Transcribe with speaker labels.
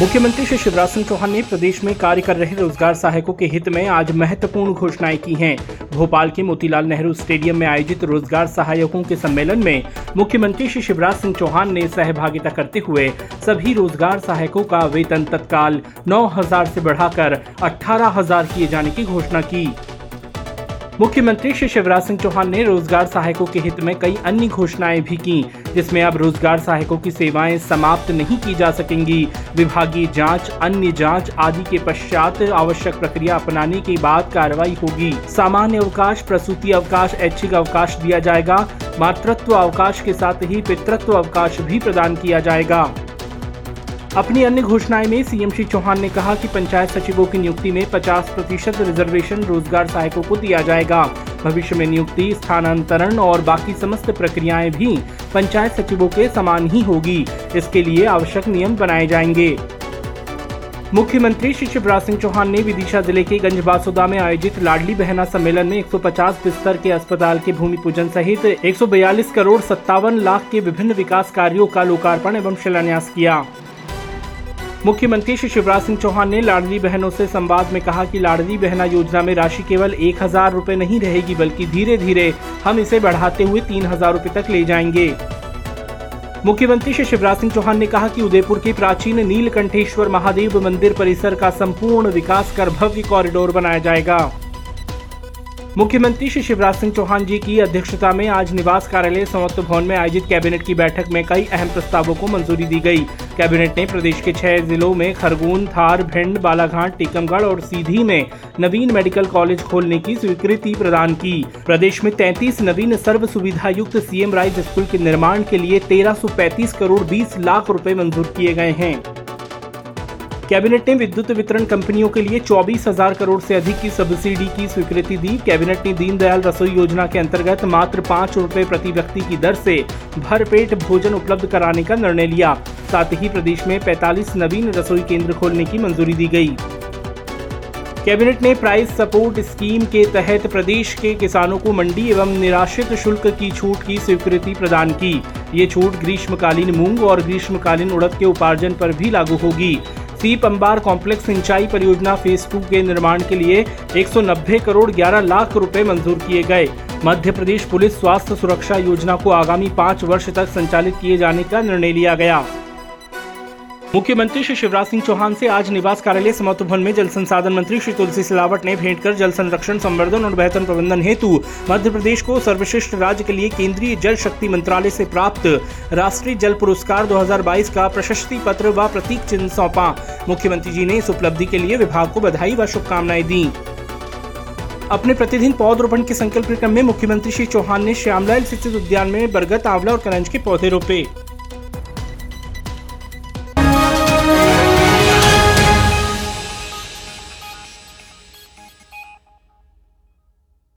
Speaker 1: मुख्यमंत्री श्री शिवराज सिंह चौहान ने प्रदेश में कार्य कर रहे रोज़गार सहायकों के हित में आज महत्वपूर्ण घोषणाएँ की हैं। भोपाल के मोतीलाल नेहरू स्टेडियम में आयोजित रोज़गार सहायकों के सम्मेलन में मुख्यमंत्री श्री शिवराज सिंह चौहान ने सहभागिता करते हुए सभी रोज़गार सहायकों का वेतन तत्काल 9000 से बढ़ाकर 18000 किए जाने की घोषणा की। मुख्यमंत्री श्री शिवराज सिंह चौहान ने रोज़गार सहायकों के हित में कई अन्य घोषणाएँ भी की, जिसमें अब रोज़गार सहायकों की सेवाएँ समाप्त नहीं की जा सकेंगी। विभागीय जाँच, अन्य जाँच आदि के पश्चात आवश्यक प्रक्रिया अपनाने के बाद कार्रवाई होगी। सामान्य अवकाश, प्रसूति अवकाश, ऐच्छिक अवकाश दिया जाएगा। मातृत्व अवकाश के साथ ही पितृत्व अवकाश भी प्रदान किया जाएगा। अपनी अन्य घोषणाएँ में सीएम श्री चौहान ने कहा कि पंचायत सचिवों की नियुक्ति में 50 प्रतिशत रिजर्वेशन रोज़गार सहायकों को दिया जाएगा। भविष्य में नियुक्ति, स्थानांतरण और बाकी समस्त प्रक्रियाएँ भी पंचायत सचिवों के समान ही होगी। इसके लिए आवश्यक नियम बनाए जाएँगे। मुख्यमंत्री श्री शिवराज सिंह चौहान ने विदिशा ज़िले के गंजबासोदा में आयोजित लाडली बहना सम्मेलन में 150 बिस्तर के अस्पताल के भूमि पूजन सहित 142 करोड़ सत्तावन लाख के विभिन्न विकास कार्यों का लोकार्पण एवं शिलान्यास किया। मुख्यमंत्री श्री शिवराज सिंह चौहान ने लाडली बहनों से संवाद में कहा कि लाडली बहना योजना में राशि केवल एक हज़ार रूपए नहीं रहेगी, बल्कि धीरे धीरे हम इसे बढ़ाते हुए तीन हज़ार रूपए तक ले जाएँगे। मुख्यमंत्री श्री शिवराज सिंह चौहान ने कहा कि उदयपुर के प्राचीन नीलकंठेश्वर महादेव मंदिर परिसर का संपूर्ण विकास कर भव्य कॉरिडोर बनाया जाएगा। मुख्यमंत्री श्री शिवराज सिंह चौहान जी की अध्यक्षता में आज निवास कार्यालय समत्व भवन में आयोजित कैबिनेट की बैठक में कई अहम प्रस्तावों को मंजूरी दी गई। कैबिनेट ने प्रदेश के छह जिलों में खरगोन, थार, भिंड, बालाघाट, टीकमगढ़ और सीधी में नवीन मेडिकल कॉलेज खोलने की स्वीकृति प्रदान की। प्रदेश में 33 नवीन सर्व सुविधा युक्त सीएम राइज स्कूल के निर्माण के लिए 1335 करोड़ 20 लाख रुपए मंजूर किए गए हैं। कैबिनेट ने विद्युत वितरण कंपनियों के लिए चौबीस हज़ार करोड़ से अधिक की सब्सिडी की स्वीकृति दी। कैबिनेट ने दीनदयाल रसोई योजना के अंतर्गत मात्र पाँच रुपए प्रति व्यक्ति की दर से भरपेट भोजन उपलब्ध कराने का निर्णय लिया। साथ ही प्रदेश में 45 नवीन रसोई केंद्र खोलने की मंजूरी दी गई। कैबिनेट ने प्राइस सपोर्ट स्कीम के तहत प्रदेश के किसानों को मंडी एवं निराश्रित शुल्क की छूट की स्वीकृति प्रदान की। ये छूट ग्रीष्मकालीन मूंग और ग्रीष्मकालीन उड़द के उपार्जन पर भी लागू होगी। सीप अंबार कॉम्प्लेक्स सिंचाई परियोजना फ़ेज़ टू के निर्माण के लिए 190 करोड़ 11 लाख रूपए मंजूर किए गए। मध्य प्रदेश पुलिस स्वास्थ्य सुरक्षा योजना को आगामी पाँच वर्ष तक संचालित किए जाने का निर्णय लिया गया। मुख्यमंत्री श्री शिवराज सिंह चौहान से आज निवास कार्यालय समत्व भवन में जल संसाधन मंत्री श्री तुलसी सिलावट ने भेंट कर जल संरक्षण, संवर्धन और बेहतर प्रबंधन हेतु मध्य प्रदेश को सर्वश्रेष्ठ राज्य के लिए केंद्रीय जल शक्ति मंत्रालय से प्राप्त राष्ट्रीय जल पुरस्कार 2022 का प्रशस्ति पत्र व प्रतीक चिन्ह सौंपा। मुख्यमंत्री जी ने इस उपलब्धि के लिए विभाग को बधाई व शुभकामनाएँ दी। अपने प्रतिदिन पौधरोपण के संकल्प क्रम में मुख्यमंत्री श्री चौहान ने श्यामलाल सिंचित उद्यान में बरगद, आंवला और करंज के पौधे रोपे।